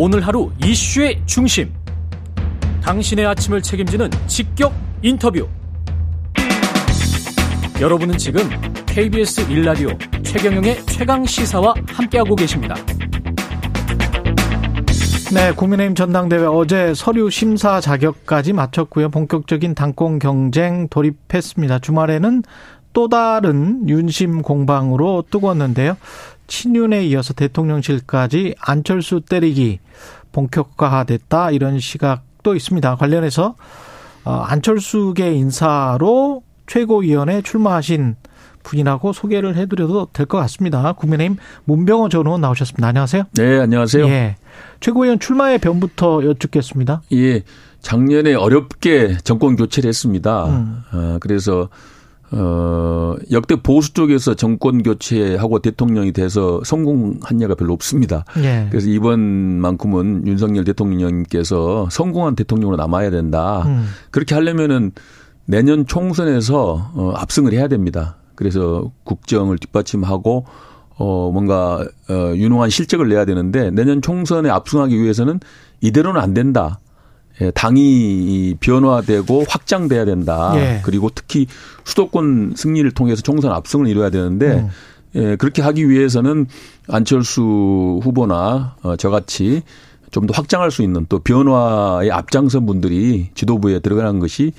오늘 하루 이슈의 중심. 당신의 아침을 책임지는 직격 인터뷰. 여러분은 지금 KBS 1라디오 최경영의 최강 시사와 함께하고 계십니다. 네, 국민의힘 전당대회 어제 서류 심사 자격까지 마쳤고요. 본격적인 당권 경쟁 돌입했습니다. 주말에는 또 다른 윤심 공방으로 뜨거웠는데요. 친윤에 이어서 대통령실까지 안철수 때리기 본격화됐다 이런 시각도 있습니다. 관련해서 어, 안철수계 인사로 최고위원회 출마하신 분이라고 소개를 해드려도 될 것 같습니다. 국민의힘 문병호 전 의원 나오셨습니다. 안녕하세요. 네, 안녕하세요. 예. 최고위원 출마의 변부터 여쭙겠습니다. 예. 작년에 어렵게 정권 교체를 했습니다. 음. 어, 그래서 어, 역대 보수 쪽에서 정권 교체하고 대통령이 돼서 성공한 예가 별로 없습니다. 예. 그래서 이번만큼은 윤석열 대통령님께서 성공한 대통령으로 남아야 된다. 음. 그렇게 하려면은 내년 총선에서 어, 압승을 해야 됩니다. 그래서 국정을 뒷받침하고 어 뭔가 어 유능한 실적을 내야 되는데 내년 총선에 압승하기 위해서는 이대로는 안 된다. 예, 당이 변화되고 확장돼야 된다. 예. 그리고 특히 수도권 승리를 통해서 총선 압승을 이뤄야 되는데 음. 예, 그렇게 하기 위해서는 안철수 후보나 어, 저같이 좀 더 확장할 수 있는 또 변화의 앞장선 분들이 지도부에 들어가는 것이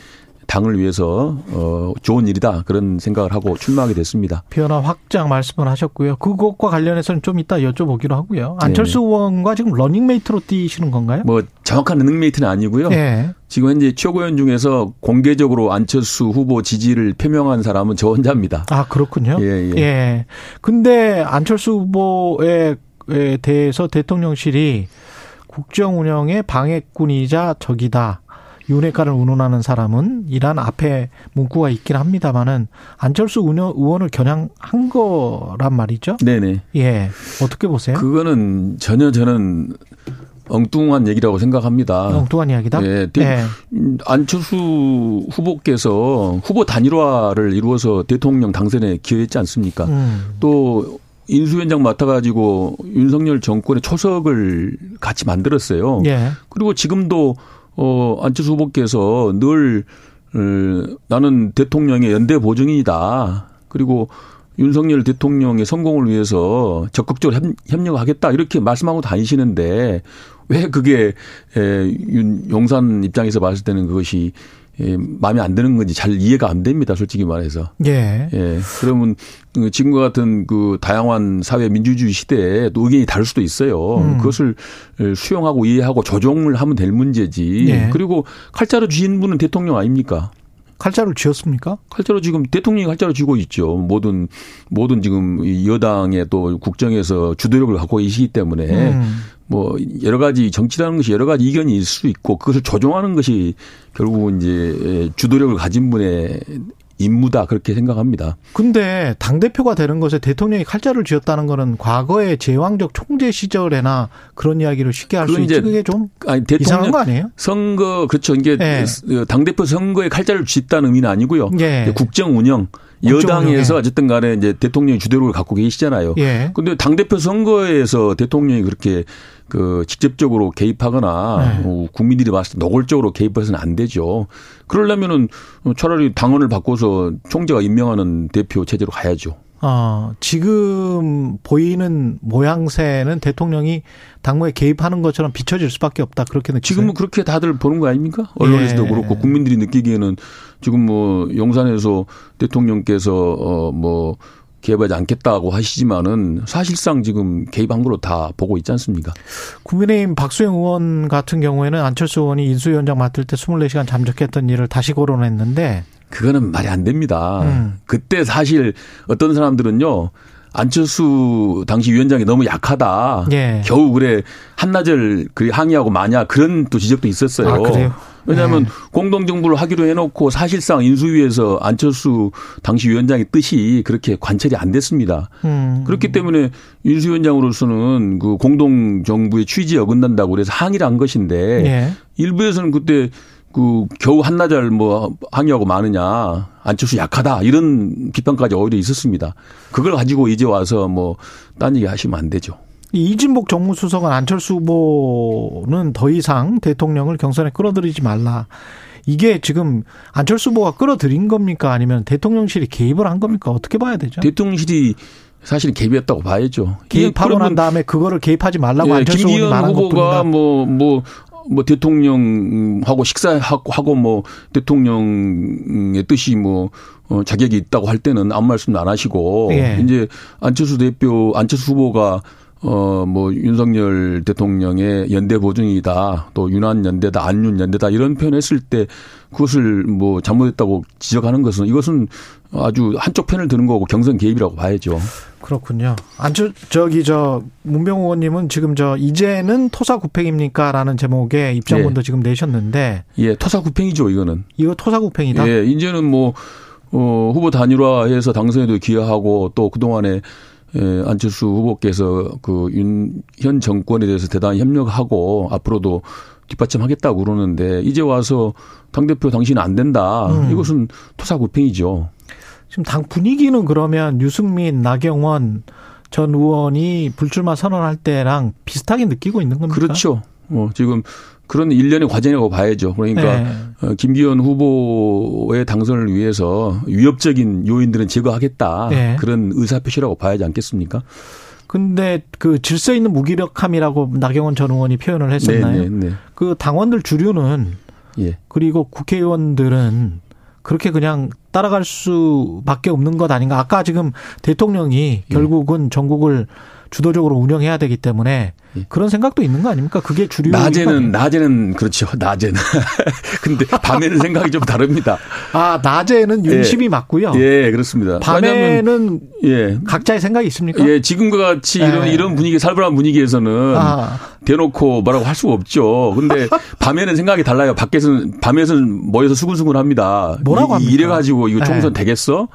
당을 위해서 어 좋은 일이다 그런 생각을 하고 출마하게 됐습니다. 변화 확장 말씀을 하셨고요. 그것과 관련해서는 좀 이따 여쭤보기로 하고요. 안철수 네 의원과 지금 러닝메이트로 뛰시는 건가요? 뭐 정확한 러닝메이트는 아니고요. 네. 지금 현재 최고위원 중에서 공개적으로 안철수 후보 지지를 표명한 사람은 저 혼자입니다. 아 그렇군요. 예. 예. 예. 근데 안철수 후보에 대해서 대통령실이 국정 운영의 방해꾼이자 적이다. 윤핵관을 운운하는 사람은 이란 앞에 문구가 있긴 합니다만은 안철수 의원을 겨냥한 거란 말이죠. 네네. 예. 어떻게 보세요? 그거는 전혀 저는 엉뚱한 얘기라고 생각합니다. 엉뚱한 이야기다? 예. 네. 안철수 후보께서 후보 단일화를 이루어서 대통령 당선에 기여했지 않습니까? 음. 또 인수위원장 맡아가지고 윤석열 정권의 초석을 같이 만들었어요. 예. 그리고 지금도 어, 안철수 후보께서 늘 어, 나는 대통령의 연대 보증이다. 그리고 윤석열 대통령의 성공을 위해서 적극적으로 협력하겠다 이렇게 말씀하고 다니시는데 왜 그게 에, 윤 용산 입장에서 봤을 때는 그것이 예, 마음에 안 드는 건지 잘 이해가 안 됩니다. 솔직히 말해서. 예. 예. 그러면 그 지금과 같은 그 다양한 사회 민주주의 시대에 또 의견이 다를 수도 있어요. 음. 그것을 수용하고 이해하고 조정을 하면 될 문제지. 예. 그리고 칼자루 쥐인 분은 대통령 아닙니까? 칼자루 쥐었습니까? 칼자루 지금 대통령이 칼자루 쥐고 있죠. 모든 모든 지금 여당의 또 국정에서 주도력을 갖고 계시기 때문에 음. 뭐 여러 가지 정치라는 것이 여러 가지 이견이 있을 수 있고 그것을 조정하는 것이 결국은 이제 주도력을 가진 분의 임무다 그렇게 생각합니다. 근데 당 대표가 되는 것에 대통령이 칼자를 쥐었다는 거는 과거의 제왕적 총재 시절에나 그런 이야기를 쉽게 할 수 있지 그게 좀 아니, 이상한 거 아니에요? 선거 그렇죠. 이게 네. 당 대표 선거에 칼자를 쥐었다는 의미는 아니고요. 네. 국정 운영 여당에서 어쨌든 간에 이제 대통령이 주도력을 갖고 계시잖아요. 예. 근데 당대표 선거에서 대통령이 그렇게 그 직접적으로 개입하거나 네. 어, 국민들이 봤을 때 노골적으로 개입해서는 안 되죠. 그러려면은 차라리 당원을 바꿔서 총재가 임명하는 대표 체제로 가야죠. 어, 지금 보이는 모양새는 대통령이 당무에 개입하는 것처럼 비춰질 수밖에 없다. 그렇게 느끼세요? 지금은 그렇게 다들 보는 거 아닙니까? 언론에서도 예. 그렇고 국민들이 느끼기에는 지금 뭐 용산에서 대통령께서 어뭐 개입하지 않겠다고 하시지만은 사실상 지금 개입한 걸로 다 보고 있지 않습니까? 국민의힘 박수영 의원 같은 경우에는 안철수 의원이 인수위원장 맡을 때 24시간 잠적했던 일을 다시 거론했는데 그거는 말이 안 됩니다. 음. 그때 사실 어떤 사람들은요. 안철수 당시 위원장이 너무 약하다. 예. 겨우 그래 한나절 그 항의하고 마냐 그런 또 지적도 있었어요. 아, 그래요? 왜냐하면 네. 공동정부를 하기로 해놓고 사실상 인수위에서 안철수 당시 위원장의 뜻이 그렇게 관철이 안 됐습니다. 음. 그렇기 때문에 인수위원장으로서는 그 공동정부의 취지에 어긋난다고 그래서 항의를 한 것인데 네. 일부에서는 그때 그 겨우 한나절 뭐 항의하고 마느냐 안철수 약하다 이런 비판까지 오히려 있었습니다. 그걸 가지고 이제 와서 뭐 딴 얘기 하시면 안 되죠. 이진복 정무수석은 안철수 후보는 더 이상 대통령을 경선에 끌어들이지 말라. 이게 지금 안철수 후보가 끌어들인 겁니까? 아니면 대통령실이 개입을 한 겁니까? 어떻게 봐야 되죠? 대통령실이 사실 개입했다고 봐야죠. 개입하고 난 다음에 그거를 개입하지 말라고 예, 안철수 후보가 말한 후보가 뭐뭐 뭐, 뭐 대통령하고 식사하고 하고 뭐 대통령의 뜻이 뭐 어, 자격이 있다고 할 때는 아무 말씀도 안 하시고 예. 이제 안철수 대표 안철수 후보가 어, 뭐, 윤석열 대통령의 연대 보증이다, 또 윤한 연대다, 안윤 연대다, 이런 표현 했을 때 그것을 뭐 잘못했다고 지적하는 것은 이것은 아주 한쪽 편을 드는 거고 경선 개입이라고 봐야죠. 그렇군요. 안철, 저기, 저, 문병호 의원님은 지금 저, 이제는 토사구팽입니까? 라는 제목의 입장문도 예. 지금 내셨는데. 예, 토사구팽이죠, 이거는. 이거 토사구팽이다? 예, 이제는 뭐, 어, 후보 단일화해서 당선에도 기여하고 또 그동안에 예, 안철수 후보께서 그 윤 현 정권에 대해서 대단히 협력하고 앞으로도 뒷받침하겠다고 그러는데 이제 와서 당 대표 당신은 안 된다. 음. 이것은 토사구팽이죠. 지금 당 분위기는 그러면 유승민, 나경원 전 의원이 불출마 선언할 때랑 비슷하게 느끼고 있는 겁니까? 그렇죠. 어, 지금 그런 일련의 과정이라고 봐야죠. 그러니까 네. 어, 김기현 후보의 당선을 위해서 위협적인 요인들은 제거하겠다. 네. 그런 의사표시라고 봐야지 않겠습니까? 근데 그 질서 있는 무기력함이라고 나경원 전 의원이 표현을 했었나요? 네, 네, 네. 그 당원들 주류는 예. 그리고 국회의원들은 그렇게 그냥 따라갈 수밖에 없는 것 아닌가. 아까 지금 대통령이 예. 결국은 전국을 주도적으로 운영해야 되기 때문에 예. 그런 생각도 있는 거 아닙니까? 그게 주류. 낮에는 낮에는 그렇죠. 낮에는. 근데 밤에는 생각이 좀 다릅니다. 아 낮에는 윤심이 예. 맞고요. 예, 그렇습니다. 밤에는 예 각자의 생각이 있습니까? 예, 지금과 같이 이런 예. 이런 분위기 살벌한 분위기에서는 아. 대놓고 뭐라고 할 수가 없죠. 근데 밤에는 생각이 달라요. 밖에서는 밤에서는 모여서 수근수근합니다. 뭐라고 합니까? 이래 가지고 이거 총선 예. 되겠어?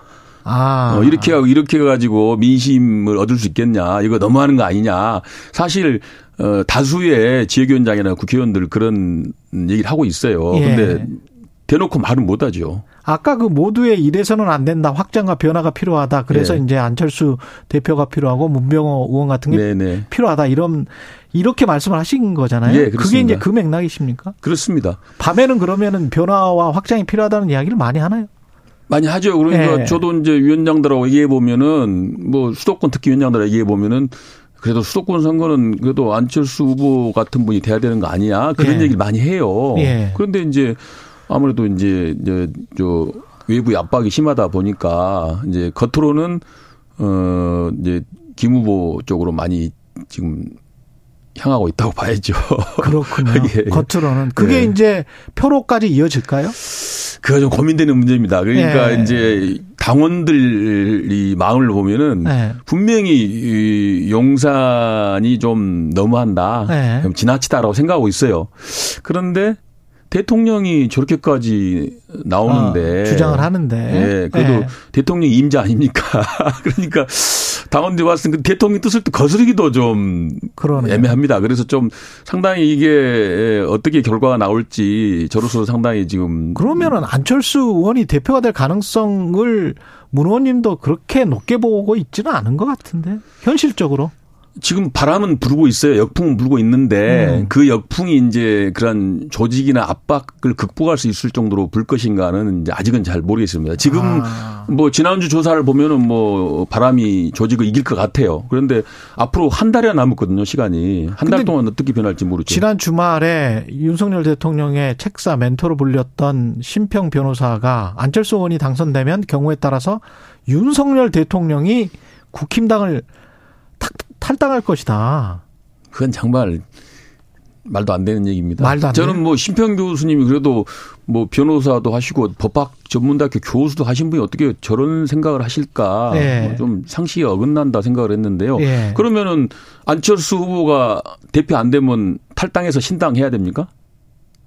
아. 어, 이렇게 하고 이렇게 가지고 민심을 얻을 수 있겠냐. 이거 너무하는 거 아니냐. 사실 어, 다수의 지역위원장이나 국회의원들 그런 얘기를 하고 있어요. 예. 근데 대놓고 말은 못 하죠. 아까 그 모두의 이래서는 안 된다. 확장과 변화가 필요하다. 그래서 네. 이제 안철수 대표가 필요하고 문병호 의원 같은 게 네네. 필요하다. 이런 이렇게 말씀을 하신 거잖아요. 예, 그게 이제 그 맥락이십니까? 그렇습니다. 밤에는 그러면은 변화와 확장이 필요하다는 이야기를 많이 하나요? 많이 하죠. 그러니까 네. 저도 이제 위원장들하고 얘기해 보면은 뭐 수도권 특히 위원장들하고 얘기해 보면은 그래도 수도권 선거는 그래도 안철수 후보 같은 분이 돼야 되는 거 아니야 그런 네. 얘기를 많이 해요. 네. 그런데 이제 아무래도 이제 저 외부의 압박이 심하다 보니까 이제 겉으로는 어 이제 김 후보 쪽으로 많이 지금 향하고 있다고 봐야죠. 그렇군요. 예. 겉으로는 그게 네. 이제 표로까지 이어질까요? 그가 좀 고민되는 문제입니다. 그러니까 네. 이제 당원들이 마음을 보면은 네. 분명히 용산이 좀 너무한다. 네. 지나치다라고 생각하고 있어요. 그런데 대통령이 저렇게까지 나오는데 아, 주장을 하는데 예, 그래도 네. 대통령 임자 아닙니까? 그러니까 당원들이 봤을 때그 대통령 뜻을 또 거스르기도 좀 그러네요. 애매합니다. 그래서 좀 상당히 이게 어떻게 결과가 나올지 저로서 상당히 지금 그러면은 안철수 의원이 대표가 될 가능성을 문 의원님도 그렇게 높게 보고 있지는 않은 것 같은데 현실적으로 지금 바람은 불고 있어요. 역풍은 불고 있는데 음. 그 역풍이 이제 그런 조직이나 압박을 극복할 수 있을 정도로 불 것인가는 이제 아직은 잘 모르겠습니다. 지금 아. 뭐 지난주 조사를 보면은 뭐 바람이 조직을 이길 것 같아요. 그런데 앞으로 한 달이나 남았거든요. 시간이 한 달 동안 어떻게 변할지 모르죠. 지난 주말에 윤석열 대통령의 책사 멘토로 불렸던 심평 변호사가 안철수 의원이 당선되면 경우에 따라서 윤석열 대통령이 국힘당을 탈당할 것이다. 그건 정말 말도 안 되는 얘기입니다. 말도 안 저는 뭐 심평 교수님이 그래도 뭐 변호사도 하시고 법학 전문대학교 교수도 하신 분이 어떻게 저런 생각을 하실까 네. 뭐좀 상식이 어긋난다 생각을 했는데요. 네. 그러면은 안철수 후보가 대표 안 되면 탈당해서 신당 해야 됩니까?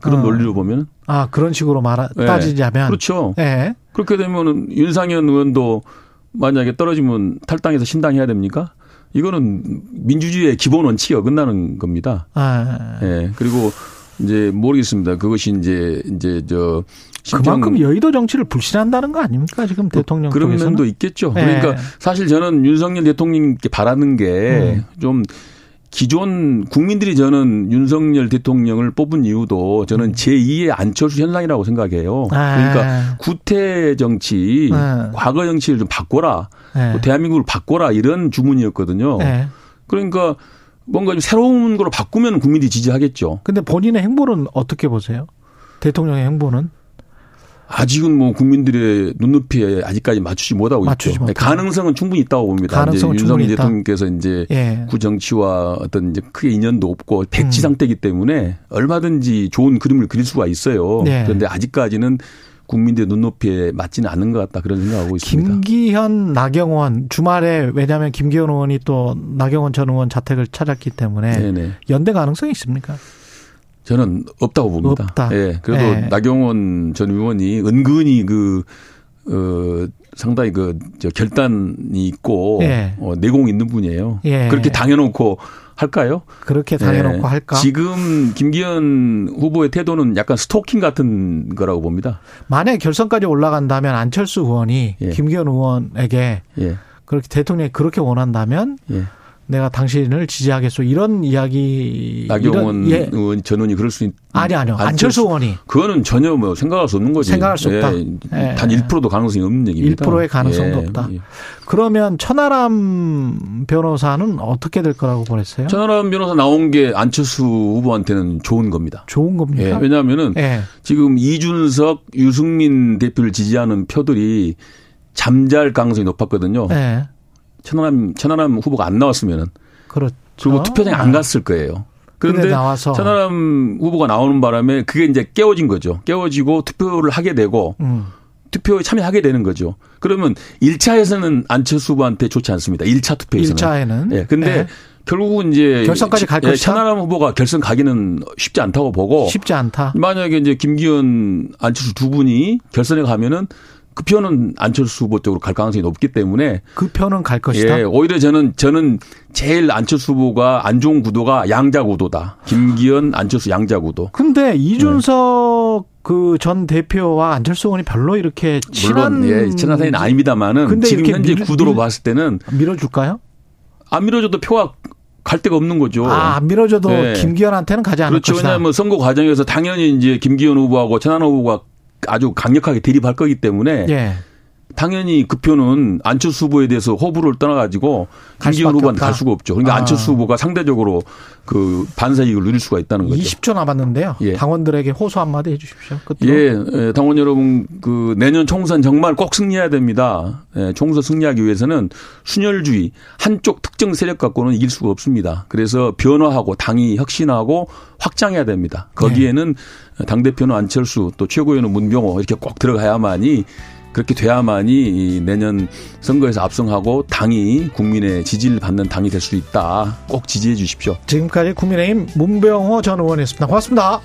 그런 어. 논리로 보면은 아 그런 식으로 말 네. 따지자면 그렇죠. 네. 그렇게 되면은 윤상현 의원도 만약에 떨어지면 탈당해서 신당해야 됩니까? 이거는 민주주의의 기본 원칙이 어긋나는 겁니다. 아. 예. 그리고 이제 모르겠습니다. 그것이 이제 이제 저 그만큼 여의도 정치를 불신한다는 거 아닙니까 지금 그, 대통령 그런 면도 있겠죠. 네. 그러니까 사실 저는 윤석열 대통령께 바라는 게좀 기존 국민들이 저는 윤석열 대통령을 뽑은 이유도 저는 제2의 안철수 현상이라고 생각해요. 아. 그러니까 구태 정치, 네. 과거 정치를 좀 바꿔라. 네. 또 대한민국을 바꿔라 이런 주문이었거든요. 네. 그러니까 뭔가 좀 새로운 거로 바꾸면 국민들이 지지하겠죠. 근데 본인의 행보는 어떻게 보세요? 대통령의 행보는 아직은 뭐 국민들의 눈높이에 아직까지 맞추지 못하고 맞추지 있죠. 못하고. 가능성은 충분히 있다고 봅니다. 가능성은 이제 충분히 윤석열. 대통령께서 이제 예. 구 정치와 어떤 이제 크게 인연도 없고 백지 음. 상태이기 때문에 얼마든지 좋은 그림을 그릴 수가 있어요. 네. 그런데 아직까지는 국민들의 눈높이에 맞지는 않는 것 같다 그런 생각하고 있습니다. 김기현, 나경원 주말에 왜냐하면 김기현 의원이 또 나경원 전 의원 자택을 찾았기 때문에 네네. 연대 가능성이 있습니까? 저는 없다고 봅니다. 없다. 예. 그래도 예. 나경원 전 의원이 은근히 그, 어, 상당히 그, 저 결단이 있고, 예. 어, 내공이 있는 분이에요. 예. 그렇게 당해놓고 할까요? 그렇게 당해놓고 예. 할까? 지금 김기현 후보의 태도는 약간 스토킹 같은 거라고 봅니다. 만약에 결선까지 올라간다면 안철수 의원이 예. 김기현 의원에게 예. 그렇게 대통령이 그렇게 원한다면 예. 내가 당신을 지지하겠소 이런 이야기 나경원 이런, 예. 의원 전원이 그럴 수 있. 아니 아니요 안철수 의원이 그거는 전혀 뭐 생각할 수 없는 거지. 생각할 수 없다. 예. 예. 단 1%도 가능성이 없는 얘기입니다. 1%의 가능성도 예. 없다. 예. 그러면 천하람 변호사는 어떻게 될 거라고 보냈어요? 천하람 변호사 나온 게 안철수 후보한테는 좋은 겁니다. 좋은 예, 겁니까? 왜냐하면은 예. 지금 이준석, 유승민 대표를 지지하는 표들이 잠잘 가능성이 높았거든요. 예. 천하람 천하람 후보가 안 나왔으면은 그렇죠. 그리고 투표장에 안 갔을 거예요. 그런데 나와서 천하람 후보가 나오는 바람에 그게 이제 깨워진 거죠. 깨워지고 투표를 하게 되고 음. 투표에 참여하게 되는 거죠. 그러면 1차에서는 안철수 후보한테 좋지 않습니다. 1차 투표에서는. 1차에는 예. 근데 예. 결국은 이제 결선까지 갈 예, 것이다? 천하람 후보가 결선 가기는 쉽지 않다고 보고 쉽지 않다. 만약에 이제 김기현, 안철수 두 분이 결선에 가면은 그 표는 안철수 후보 쪽으로 갈 가능성이 높기 때문에 그 표는 갈 것이다. 예, 오히려 저는 저는 제일 안철수 후보가 안 좋은 구도가 양자 구도다. 김기현, 안철수 양자 구도. 근데 이준석 그전 대표와 안철수 의원이 별로 이렇게 친한 물론 예, 친한 사이는 아닙니다만은 지금 현재 밀- 구도로 밀- 봤을 때는 밀어줄까요? 안 밀어줘도 표가 갈 데가 없는 거죠. 아, 안 밀어줘도 예. 김기현한테는 가지 않을 그렇죠. 것이다. 왜냐하면 선거 과정에서 당연히 이제 김기현 후보하고 천하람 후보가 아주 강력하게 대립할 거기 때문에 예. 당연히 그 표는 안철수 후보에 대해서 호불호를 떠나가지고 갈 김기현 없다. 갈 수가 없죠. 그러니까 아. 안철수 후보가 상대적으로 그 반사 이익을 누릴 수가 있다는 거죠. 20초 남았는데요. 예. 당원들에게 호소 한마디 해주십시오. 끝으로. 예, 예, 당원 여러분, 그 내년 총선 정말 꼭 승리해야 됩니다. 예, 총선 승리하기 위해서는 순혈주의 한쪽 특정 세력 갖고는 이길 수가 없습니다. 그래서 변화하고 당이 혁신하고 확장해야 됩니다. 거기에는 당 대표는 안철수 또 최고위원은 문병호 이렇게 꼭 들어가야만이 그렇게 돼야만이 이 내년 선거에서 압승하고 당이 국민의 지지를 받는 당이 될 수 있다. 꼭 지지해 주십시오. 지금까지 국민의힘 문병호 전 의원이었습니다. 고맙습니다.